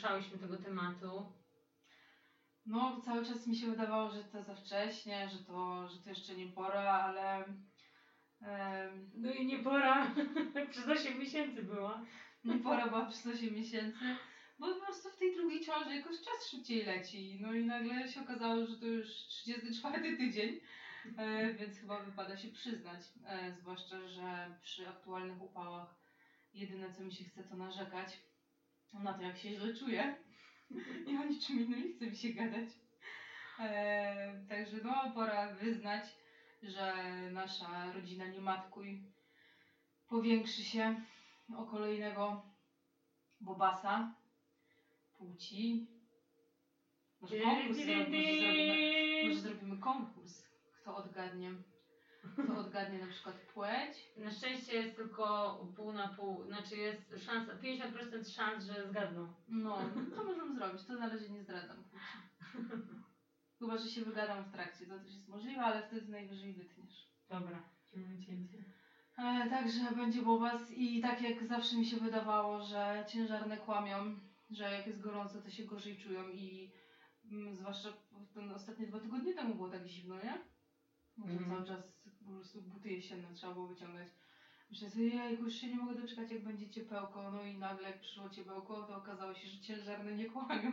poruszałyśmy tego tematu. No, cały czas mi się wydawało, że to za wcześnie, że to, że to jeszcze nie pora, ale No i nie pora. Przez 8 miesięcy była. nie pora była przez 8 miesięcy, bo po prostu w tej drugiej ciąży jakoś czas szybciej leci. No i nagle się okazało, że to już 34 tydzień, e, więc chyba wypada się przyznać. E, zwłaszcza, że przy aktualnych upałach jedyne co mi się chce to narzekać na to, jak się źle czuję. I o niczym innym nie chce mi się gadać. E, także no, pora wyznać, że nasza rodzina nie matkuj powiększy się o kolejnego bobasa płci. Może konkurs może zrobimy, może zrobimy konkurs. Kto odgadnie? Kto odgadnie na przykład płeć? Na szczęście jest tylko pół na pół, znaczy jest szansa, 50% szans, że zgadną. No, to możemy zrobić, to na razie nie zdradzam. Chyba, że się wygadam w trakcie, to też jest możliwe, ale wtedy najwyżej wytniesz. Dobra, cięcie. E, także będzie bobas i tak jak zawsze mi się wydawało, że ciężarne kłamią, że jak jest gorąco, to się gorzej czują i mm, zwłaszcza w ten ostatnie dwa tygodnie temu było tak zimno, nie? To Mhm. cały czas po prostu buty jesienne trzeba było wyciągać. Sobie, jejku, już się nie mogę doczekać, jak będzie ciepełko. No i nagle jak przyszło ciepełko, to okazało się, że ciężarne nie kłamią.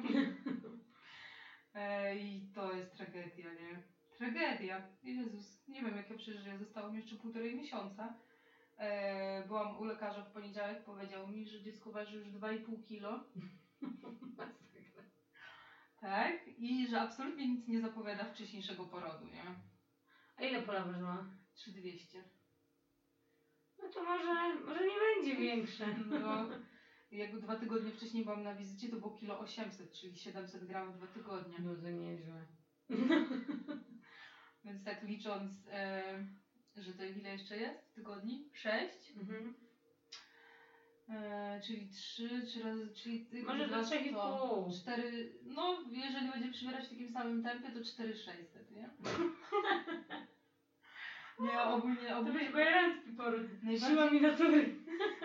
e, I to jest tragedia, nie? Tragedia. Jezus, nie wiem jak ja przeżyję. Zostało mi jeszcze półtorej miesiąca. E, byłam u lekarza w poniedziałek, powiedział mi, że dziecko waży już 2,5 kilo. Tak? I że absolutnie nic nie zapowiada wcześniejszego porodu, nie? A ile pola ważyła? 3200. No to może, może nie będzie większe. No, jak dwa tygodnie wcześniej byłam na wizycie, to było kilo 800, czyli 700 gramów dwa tygodnie. No to nieźle. Więc tak licząc, e, że to ile jeszcze jest? Tygodni? 6? Mhm. E, czyli 3, 3 razy, czyli ty- Może do raz 3,5. 4, no jeżeli będzie przybierać w takim samym tempie, to 4600, nie? Nie, ogólnie, To ogólnie będzie bajerancki poród. Najbardziej- Siła mi natury.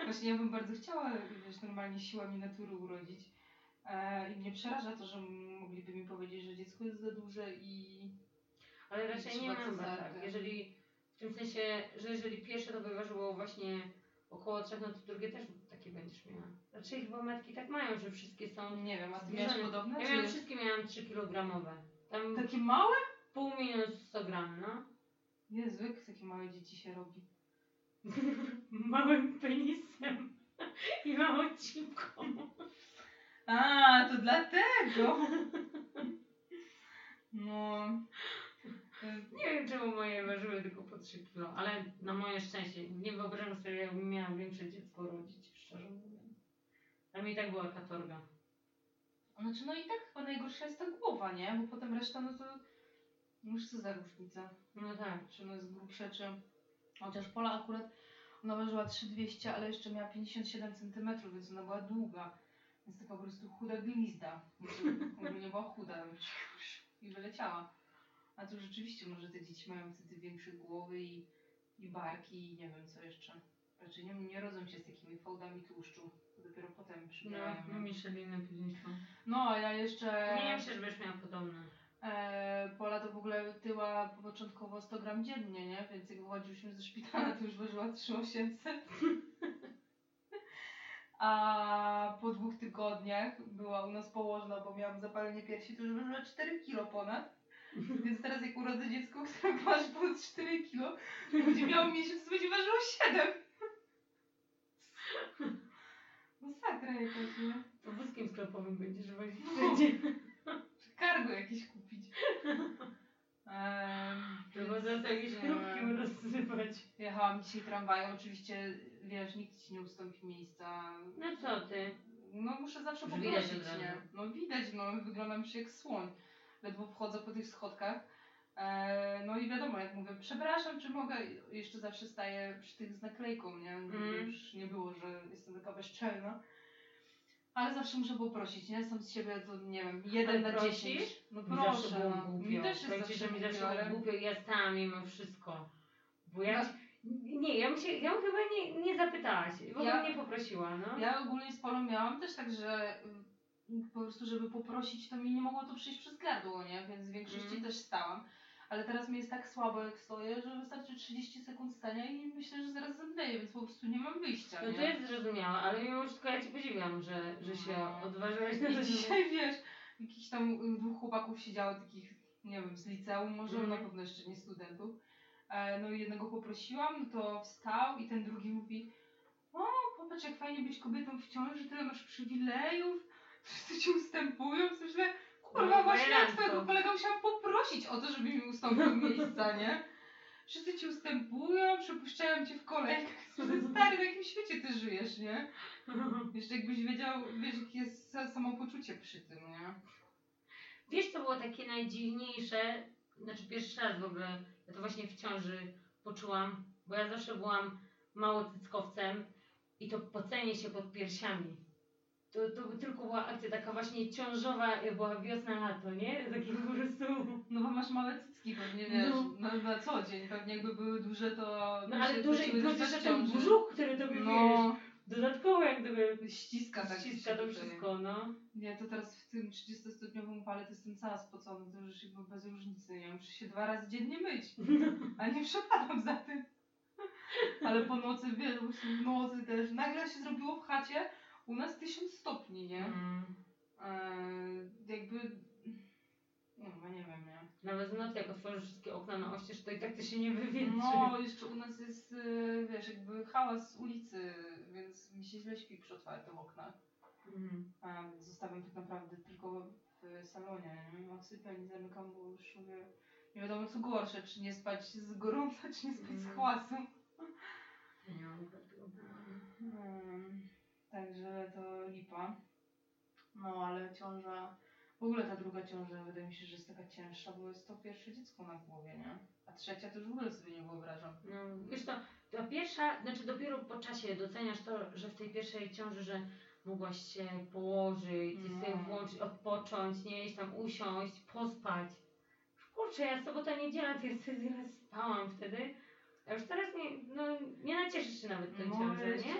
Właśnie ja bym bardzo chciała, wiesz, normalnie siłami natury urodzić. E, I mnie przeraża to, że mogliby mi powiedzieć, że dziecko jest za duże i... Ale raczej nie Trzeba ma chyba cezarkę. tak. Jeżeli, w tym sensie, że jeżeli pierwsze to by ważyło właśnie około 3, no to drugie też takie będziesz miała. Raczej chyba matki tak mają, że wszystkie są Nie wiem, a ty miałeś zbliżone. podobne? Ja czy- miałam wszystkie miałam 3 kg. Tam Takie małe? pół minus 100 gram, no. Jak takie małe dzieci się robi. Małym penisem i małą cipką. A, to dlatego! No... Nie wiem czemu moje ważyły tylko po 3 kg, ale na moje szczęście nie wyobrażam sobie, jakbym miała większe dziecko rodzić, szczerze mówiąc. A mi tak była katorga. Znaczy, no i tak chyba najgorsza jest ta głowa, nie? Bo potem reszta, no to... Już co za różnica. No tak. czy ona jest grubsza, czy... Chociaż Pola akurat, ona ważyła 3200, ale jeszcze miała 57 cm, więc ona była długa. Więc taka po prostu chuda glizda. Ogólnie była chuda i wyleciała. A tu rzeczywiście może te dzieci mają wtedy większe głowy i, i barki i nie wiem co jeszcze. Raczej nie, nie rodzą się z takimi fałdami tłuszczu. To dopiero potem No, przybierają. no Michelinę później są. No, a ja jeszcze... Nie myślę, że będziesz miała podobne. E, Pola to w ogóle tyła początkowo 100 gram dziennie, nie? Więc jak wychodziłyśmy ze szpitala, to już ważyła 3800. A po dwóch tygodniach była u nas położna, bo miałam zapalenie piersi, to już ważyła 4 kilo ponad. Więc teraz jak urodzę dziecko, które waży ponad 4 kilo, to będzie miało miesiąc, to będzie ważyło 7. Masakra jakaś, nie? To wózkiem sklepowym będziesz wozić No. wszędzie. Cargo jakieś kupić. Trzeba więc za jakieś nie chrupki wiem. rozsypać. Jechałam dzisiaj tramwajem, oczywiście, wiesz, nikt ci nie ustąpi miejsca. No co ty? No muszę zawsze Już widać poprosić, od razu. nie? No widać, no wyglądam już jak słoń. Ledwo wchodzę po tych schodkach. E, no i wiadomo, jak mówię, przepraszam, czy mogę, jeszcze zawsze staję przy tych z naklejką, nie? Mm. Już nie było, że jestem taka bezczelna. Ale zawsze muszę poprosić, nie? Sam z siebie to, nie wiem, jeden na prosisz? dziesięć. No Mi zawsze proszę, było no. głupio. Mi też jest Powiem ci, zawsze że mi głupio, zawsze ale... głupio i ja stałam mimo wszystko. Bo ja... No. Nie, ja bym, się, ja bym chyba nie, nie zapytała się. W ogóle Ja- nie poprosiła, no. Ja ogólnie z Polą miałam też tak, że y, po prostu, żeby poprosić, to mi nie mogło to przyjść przez gardło, nie? Więc w większości Mhm. też stałam. Ale teraz mi jest tak słabo, jak stoję, że wystarczy 30 sekund stania i myślę, że zaraz zemdleję, więc po prostu nie mam wyjścia, No nie? to jest zrozumiałe, ale mimo wszystko ja Cię podziwiam, że, że się No. odważyłeś na I to. dzisiaj, wiesz, jakichś tam dwóch chłopaków siedziało takich, nie wiem, z liceum, może Mhm. na pewno jeszcze nie studentów. E, No i jednego poprosiłam, no to wstał i ten drugi mówi o, popatrz jak fajnie być kobietą w ciąży, tyle masz przywilejów, wszyscy ci ustępują, sensie, kurwa, No, właśnie bajeranko. twojego kolegę musiałam poprosić o to, żeby mi ustąpił miejsca, nie? Wszyscy ci ustępują, przepuszczają cię w kolejkach. Stary, w jakim świecie ty żyjesz, nie? Jeszcze jakbyś wiedział, wiesz, jakie jest sa- samopoczucie przy tym, nie? Wiesz, co było takie najdziwniejsze? Znaczy pierwszy raz w ogóle, ja to właśnie w ciąży poczułam, bo ja zawsze byłam małocyckowcem i to pocenie się pod piersiami. To, to tylko była akcja taka właśnie ciążowa, była wiosna, lato, nie? Takie po prostu... No bo masz małe cycki pewnie, wiesz, No. na, na co dzień. Pewnie jakby były duże, to... No ale duży i plus jeszcze ten brzuch, który tobie wiesz, No, dodatkowo jak gdyby ściska tak. ściska to wszystko, no. Nie, to teraz w tym 30-stopniowym upale to jestem cała spocona, to już jakby bez różnicy, nie? Muszę się dwa razy dziennie myć, a nie przepadam za tym. Ale po nocy, wiesz, nocy też. Nagle się zrobiło w chacie u nas 1000 stopni, nie? Mm. Eee, jakby... No, nie wiem, nie? Nawet w nocy jak otworzysz wszystkie okna na oścież, to i tak to się nie wywietrzy. No, jeszcze u nas jest, y, wiesz, jakby hałas z ulicy, więc mi się źle śpi przy otwartych oknach. Mm. Zostawiam tak naprawdę tylko w salonie, nie? A w sypialni zamykam, bo już mówię, nie wiadomo co gorsze, czy nie spać z gorąca, czy nie spać z Mm. hałasu. Ja nie mam. Hmm, także to lipa. No, ale ciąża, w ogóle ta druga ciąża wydaje mi się, że jest taka cięższa, bo jest to pierwsze dziecko na głowie, nie? A trzecia to już w ogóle sobie nie wyobrażam. No, wiesz to, ta pierwsza, znaczy dopiero po czasie doceniasz to, że w tej pierwszej ciąży, że mogłaś się położyć, No. sobie włączyć, odpocząć, nie iść tam usiąść, pospać. Kurczę, ja sobota, niedziela, sobie tyle spałam wtedy. A już teraz nie, no, nie nacieszysz się nawet tą No, ciążą, nie?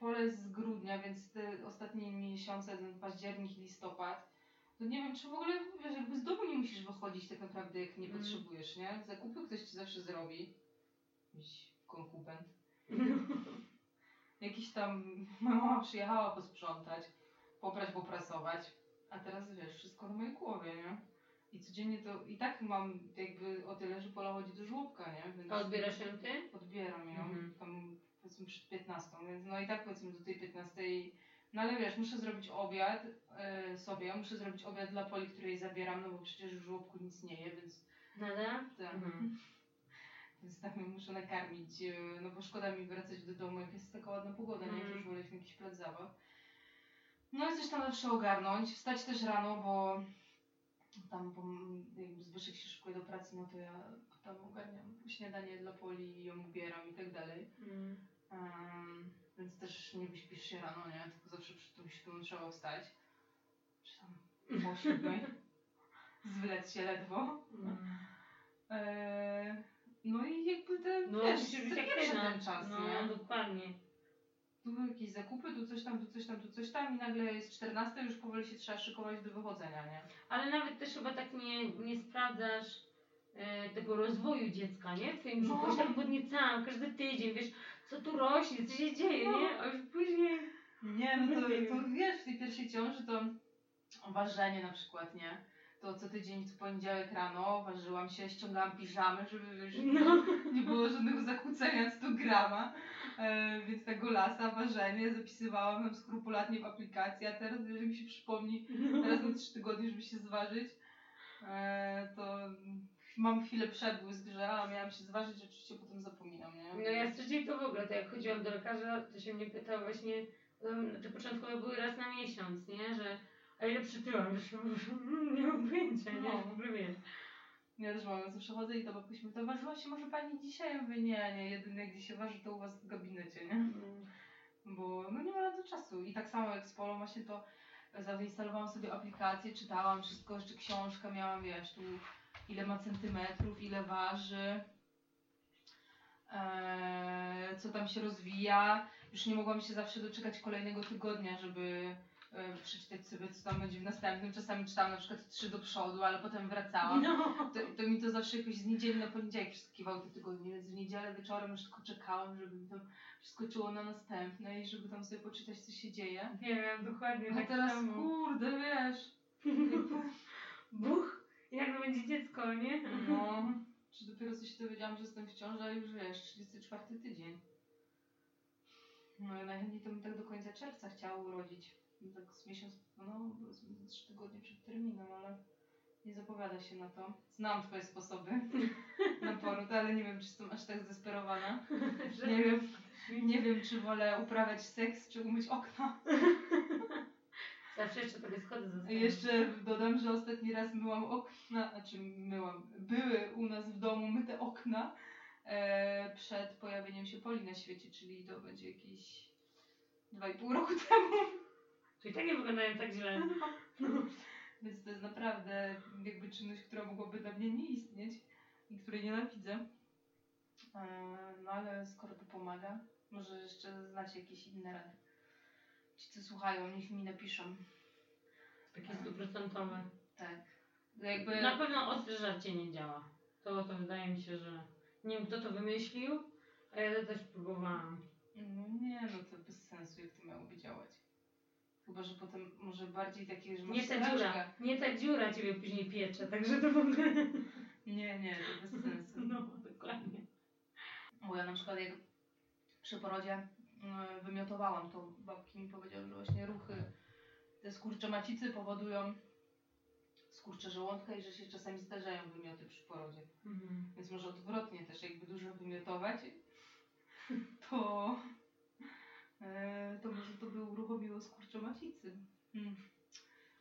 Pole z grudnia, więc te ostatnie miesiące, ten październik listopad, to nie wiem, czy w ogóle, wiesz, jakby z domu nie musisz wychodzić tak naprawdę, jak nie Mm. potrzebujesz, nie? Zakupy ktoś ci zawsze zrobi. Jakiś konkubent. Jakiś tam, moja mama przyjechała posprzątać, poprać, poprasować, a teraz, wiesz, wszystko na mojej głowie, nie? I codziennie to, i tak mam jakby o tyle, że Pola chodzi do żłobka, nie? Więc A odbierasz ją ty? odbieram ją Mhm. tam powiedzmy przed 15, więc no i tak powiedzmy do tej 15. No ale wiesz, muszę zrobić obiad e, sobie, muszę zrobić obiad dla Poli, której zabieram, no bo przecież w żłobku nic nie je, więc Nada? tak. Mhm. Więc tak muszę nakarmić, e, no bo szkoda mi wracać do domu, jak jest taka ładna pogoda, nie? Mhm. Już woleliśmy jakiś plac zabaw. No i coś tam zawsze ogarnąć, wstać też rano, bo tam po, jakby Zbyszek się szykuje do pracy, no to ja tam ogarniam śniadanie dla Poli, ją ubieram i tak dalej. Mm. Um, więc też nie wyśpisz się rano, nie? Tylko zawsze przy tą siódmą trzeba wstać. Czy tam po siódmej. Zwlec się ledwo. Mm. Eee, no i jakby ten, No, wiesz, aktywna. ten czas, No, nie? dokładnie. Tu były jakieś zakupy, tu coś tam, tu coś tam, tu coś tam i nagle jest 14, już powoli się trzeba szykować do wychodzenia, nie? Ale nawet też chyba tak nie, nie sprawdzasz e, tego rozwoju dziecka, nie? W twoim No. brzuchu, no. tak podniecałam każdy tydzień, wiesz, co tu rośnie, co się dzieje, No. nie? A już później... Nie, no to, to wiesz, w tej pierwszej ciąży to ważenie na przykład, nie? To co tydzień w poniedziałek rano ważyłam się, ściągałam piżamy, żeby wiesz, No. nie było żadnego zakłócenia 100 grama, e, więc tego lasa, ważenie zapisywałam tam skrupulatnie w aplikacji, a teraz jak mi się przypomni raz na 3 tygodnie, żeby się zważyć, e, to mam chwilę przebłysk, że a, miałam się zważyć, oczywiście potem zapominam, nie? No ja straciłam to w ogóle, to jak chodziłam do lekarza, to się mnie pytał właśnie, um, te początkowe były raz na miesiąc, nie? Że a ile przytyłam? Już nie mam pojęcia, nie? No. W ogóle wiesz. Ja też mam, zawsze chodzę i to się pyta, ważyła się może pani dzisiaj? Mówię, nie, nie, jedyne gdzie się waży to u was w gabinecie, nie? Mm. Bo no nie ma na to czasu. I tak samo jak z Polą właśnie to zainstalowałam sobie aplikację, czytałam wszystko, jeszcze książkę miałam, wiesz, tu ile ma centymetrów, ile waży, eee, co tam się rozwija. Już nie mogłam się zawsze doczekać kolejnego tygodnia, żeby e, przeczytać sobie, co tam będzie w następnym. Czasami czytałam na przykład trzy do przodu, ale potem wracałam. No. To, to mi to zawsze jakoś z niedzieli na poniedziałek przeskakiwało te tygodnie, więc w niedzielę wieczorem już tylko czekałam, żeby mi to przeskoczyło na następne i żeby tam sobie poczytać, co się dzieje. Nie wiem, dokładnie A tak teraz, samo. kurde, wiesz, Buch, jak to nie? no, czy dopiero coś się dowiedziałam, że jestem w ciąży, a już wiesz, 34 tydzień. No ja najchętniej to bym tak do końca czerwca chciała urodzić. No Tak z miesiąc, no trzy tygodnie przed terminem, ale nie zapowiada się na to. Znam twoje sposoby na poród, ale nie wiem, czy jestem aż tak zdesperowana. Nie wiem, nie wiem, czy wolę uprawiać seks, czy umyć okna. Zawsze jeszcze sobie schody I zostają. jeszcze dodam, że ostatni raz myłam okna, znaczy myłam, były u nas w domu myte okna e, przed pojawieniem się Poli na świecie, czyli to będzie jakieś 2,5 roku temu. To i tak nie wyglądają tak źle. Więc to jest naprawdę jakby czynność, która mogłaby dla mnie nie istnieć i której nienawidzę. E, no ale skoro to pomaga, może jeszcze znacie jakieś inne rady. Ci co słuchają, niech mi napiszą. Takie stuprocentowe. Tak. Jakby... Na pewno ostre żarcie nie działa. To, to wydaje mi się, że nie wiem kto to wymyślił, a ja to też próbowałam. No nie, no to bez sensu, jak to miałoby działać. Chyba, że potem może bardziej takie, że Nie ta strażkę. dziura, nie ta dziura ciebie później piecze, także to w ogóle... Nie, nie, to bez sensu. No, dokładnie. Bo ja na przykład jak przy porodzie wymiotowałam, to babki mi powiedziały, że właśnie ruchy, te skurcze macicy powodują skurcze żołądka i że się czasami zdarzają wymioty przy porodzie. Mhm. Więc może odwrotnie też, jakby dużo wymiotować, to, e, to może to by uruchomiło skurcze macicy. Hmm.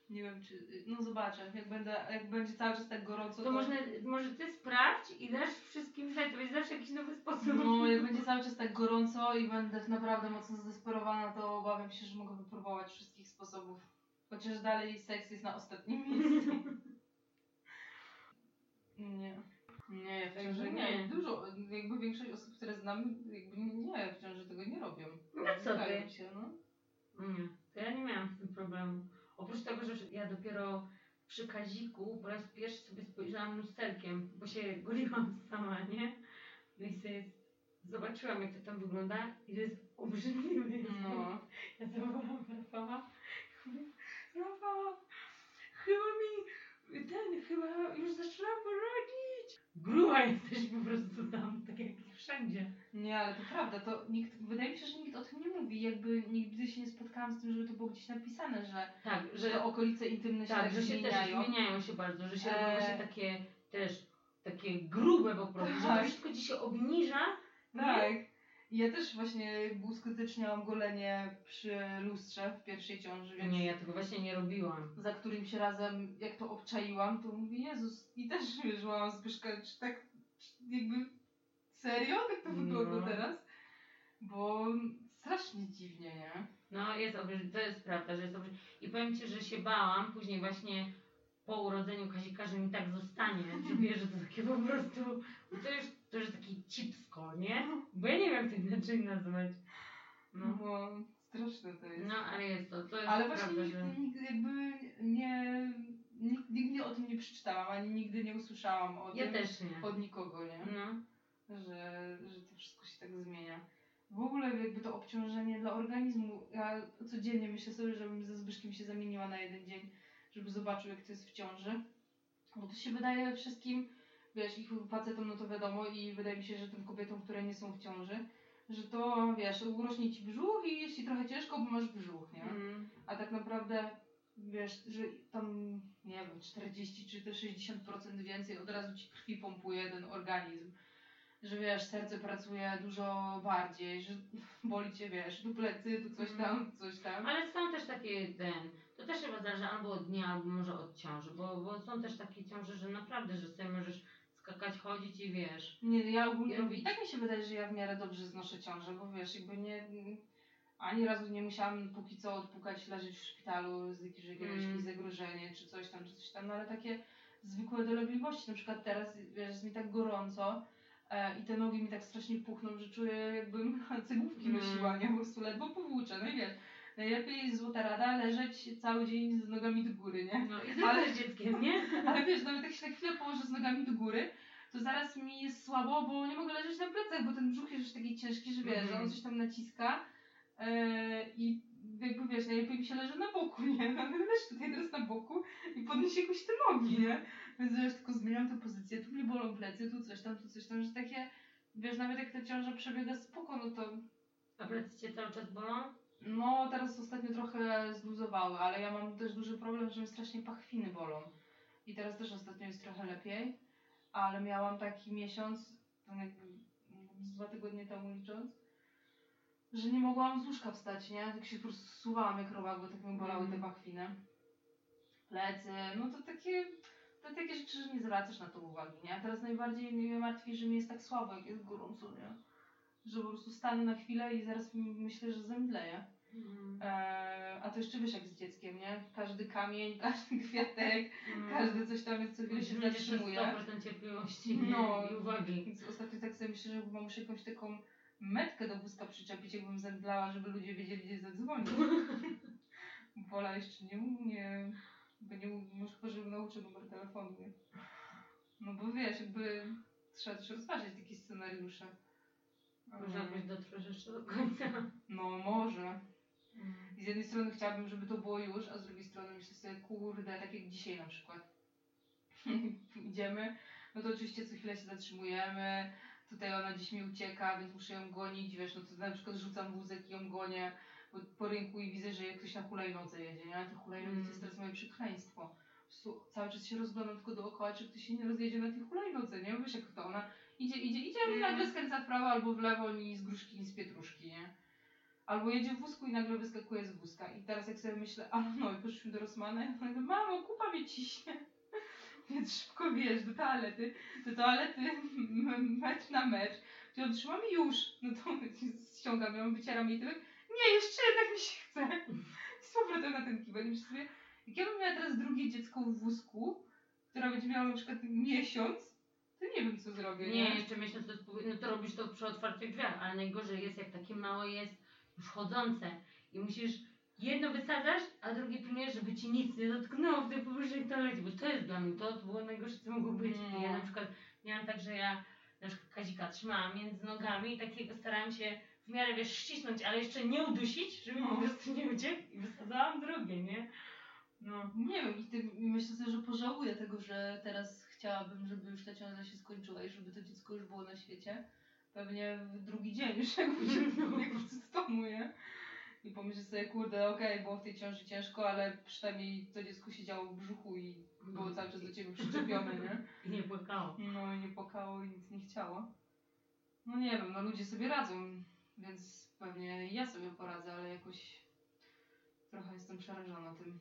Nie wiem czy, no zobaczę, jak, będę, jak będzie cały czas tak gorąco, To można, może ty sprawdź i dasz wszystkim znać, to będzie zawsze jakiś nowy sposób. No, jak będzie cały czas tak gorąco i będę naprawdę mocno zdesperowana, to obawiam się, że mogę wypróbować wszystkich sposobów. Chociaż dalej seks jest na ostatnim miejscu. Nie. Nie, w ciąży nie. nie. Dużo, jakby większość osób, które znam, jakby nie, w ciąży tego nie robią. No co ty? Się, no. Nie, to ja nie miałam z tym problemu. Oprócz tego, że ja dopiero przy kaziku po raz pierwszy sobie spojrzałam lusterkiem, bo się goliłam sama, nie? No i sobie zobaczyłam, jak to tam wygląda i to jest obrzydliwe. No. Ja zawołałam Rafała. Rafał, chyba mi ten, chyba już zaczęłam porodzić. Gruba jesteś po prostu tam, tak jak wszędzie. Nie, ale to prawda, to nikt, wydaje mi się, że nikt o tym nie mówi. Jakby nigdy się nie spotkałam z tym, żeby to było gdzieś napisane, że, Tak, że że, okolice intymne się tak, tak że się też zmieniają. zmieniają się bardzo, że się Eee. robią właśnie takie też takie grube po prostu, że to Tak. wszystko ci się obniża. nie? Tak. I ja też właśnie uskuteczniałam golenie przy lustrze w pierwszej ciąży, więc Nie, ja tego właśnie nie robiłam. za którym się razem, jak to obczaiłam, to mówię, Jezus, i też wiesz, łamałam Zbyszka, czy tak jakby serio tak to wygląda No. teraz? Bo strasznie dziwnie, nie? No jest obrzydliwe, to jest prawda, że jest obrzydliwe. I powiem Ci, że się bałam później właśnie po urodzeniu Kazika, że mi tak zostanie, że wiesz, że to takie po prostu, to już, to już takie cipsko, nie? Bo ja nie wiem jak to inaczej nazwać. No, No, bo straszne to jest. no ale jest to, to jest Ale właśnie prawda, nigdy, że... jakby nie, nigdy, nigdy o tym nie przeczytałam, ani nigdy nie usłyszałam o Ja tym też nie. od nikogo, nie? No. Że, że to wszystko się tak zmienia. W ogóle jakby to obciążenie dla organizmu. Ja codziennie myślę sobie, żebym ze Zbyszkiem się zamieniła na jeden dzień, żeby zobaczył jak to jest w ciąży. Bo to się wydaje wszystkim, wiesz, ich facetom no to wiadomo i wydaje mi się, że tym kobietom, które nie są w ciąży, że to, wiesz, urośnie ci brzuch i jest ci trochę ciężko, bo masz brzuch, nie? Mm. A tak naprawdę, wiesz, że tam, nie wiem, 40 czy te 60% więcej od razu ci krwi pompuje ten organizm. Że wiesz, serce pracuje dużo bardziej, że boli cię, wiesz, tu plecy, tu coś tam, coś tam. Ale są też takie, ten, to też chyba zależy albo od dnia, albo może od ciąży, bo, bo są też takie ciąże, że naprawdę, że sobie możesz skakać, chodzić i wiesz. Nie, ja ogólnie, robić- i tak mi się wydaje, że ja w miarę dobrze znoszę ciążę, bo wiesz, jakby nie, ani razu nie musiałam póki co odpukać, leżeć w szpitalu z jakiegoś, jakiegoś Mm. zagrożenie, czy coś tam, czy coś tam, no ale takie zwykłe dolegliwości, na przykład teraz, wiesz, jest mi tak gorąco i te nogi mi tak strasznie puchną, że czuję jakbym cegłówki Mm. nosiła, nie, po prostu ledwo powłóczę, no i wiesz, Najlepiej złota rada leżeć cały dzień z nogami do góry, nie? No i ale z dzieckiem, nie? Ale wiesz, nawet jak się na chwilę położę z nogami do góry, to zaraz mi jest słabo, bo nie mogę leżeć na plecach, bo ten brzuch jest już taki ciężki, że wiesz, że Mhm. on coś tam naciska yy, i jakby wiesz, najlepiej mi się leży na boku, nie? No leż tutaj teraz na boku i podnieś jakoś te nogi, nie? Więc wiesz, tylko zmieniam tę pozycję, tu mnie bolą plecy, tu coś tam, tu coś tam, że takie, wiesz, nawet jak ta ciąża przebiega spoko, no to A plecy cię cały czas bolą? no, teraz ostatnio trochę zluzowały, ale ja mam też duży problem, że mnie strasznie pachwiny bolą. I teraz też ostatnio jest trochę lepiej, ale miałam taki miesiąc, tam jakby z dwa tygodnie temu licząc, że nie mogłam z łóżka wstać, nie? Tak się po prostu zsuwałam jak robak, bo tak mi bolały te Mhm. pachwiny. Plecy, no to takie, to takie rzeczy, że nie zwracasz na to uwagi, nie? A teraz najbardziej mnie martwi, że mi jest tak słabo, jak jest gorąco, nie? Że po prostu stanę na chwilę i zaraz myślę, że zemdleję. Mhm. Eee, a to jeszcze wiesz jak z dzieckiem, nie? Każdy kamień, każdy kwiatek, Mm. każdy coś tam jest, co chwilę się zatrzymuje. 100% cierpliwości nie? No. i uwagi. Więc ostatnio tak sobie myślę, że chyba muszę jakąś taką metkę do wózka przyczepić, jakbym zemdlała, żeby ludzie wiedzieli, gdzie zadzwonić. Wola jeszcze nie umie, bo nie może chyba, żeby nauczył numer telefonu, nie? No bo wiesz, jakby trzeba też rozważyć takie scenariusze. Może jakoś dotrwać jeszcze do końca. No może. I z jednej strony chciałabym, żeby to było już, a z drugiej strony myślę sobie, kurde, tak jak dzisiaj na przykład. Idziemy, no to oczywiście co chwilę się zatrzymujemy, tutaj ona gdzieś mi ucieka, więc muszę ją gonić, wiesz, no to na przykład rzucam wózek i ją gonię po, po rynku i widzę, że ktoś na hulajnodze jedzie, nie? Te hulajnogi to jest Mm. teraz moje przekleństwo. Prostu cały czas się rozglądam tylko dookoła, czy ktoś się nie rozjedzie na tej hulajnodze, nie? Wiesz jak to ona idzie, idzie, idzie, Mm. nagle skręca w prawo albo w lewo, ni z gruszki, ni z pietruszki, nie? Albo jedzie w wózku i nagle wyskakuje z wózka. I teraz jak sobie myślę, a no i poszliśmy do Rosmana i nagle, mamo, kupa mnie ciśnie. Więc szybko wiesz, do toalety. Do toalety metr na metr. Czy trzymam i już. No to ściągam ją, wycieram jej tyłek. Nie, jeszcze jednak mi się chce. I z powrotem na ten kibel. I myślę sobie, jak ja bym miała teraz drugie dziecko w wózku, która będzie miała na przykład miesiąc, to nie wiem co zrobię, nie? Nie, jeszcze miesiąc to, no to robisz to przy otwartych drzwiach, ale najgorzej jest jak takie małe jest już chodzące i musisz jedno wysadzasz, a drugie pilnujesz, żeby ci nic nie dotknęło w tej publicznej toalecie, bo to jest dla mnie, to było najgorsze co mogło być. No. Ja na przykład miałam tak, że ja na przykład Kazika trzymałam między nogami i takiego starałam się w miarę wiesz ścisnąć, ale jeszcze nie udusić, żeby po prostu nie uciekł i wysadzałam drugie, nie? No. Nie wiem, i ty, myślę sobie, że pożałuję tego, że teraz chciałabym, żeby już ta ciąża się skończyła i żeby to dziecko już było na świecie. Pewnie w drugi dzień już jakby się wybiegł z domu, nie? I pomyślę sobie, kurde, okej, było w tej ciąży ciężko, ale przynajmniej to dziecko siedziało w brzuchu i było cały czas do ciebie przyczepione, nie? I nie płakało. No i nie płakało i nic nie chciało. No nie wiem, no ludzie sobie radzą, więc pewnie ja sobie poradzę, ale jakoś trochę jestem przerażona tym.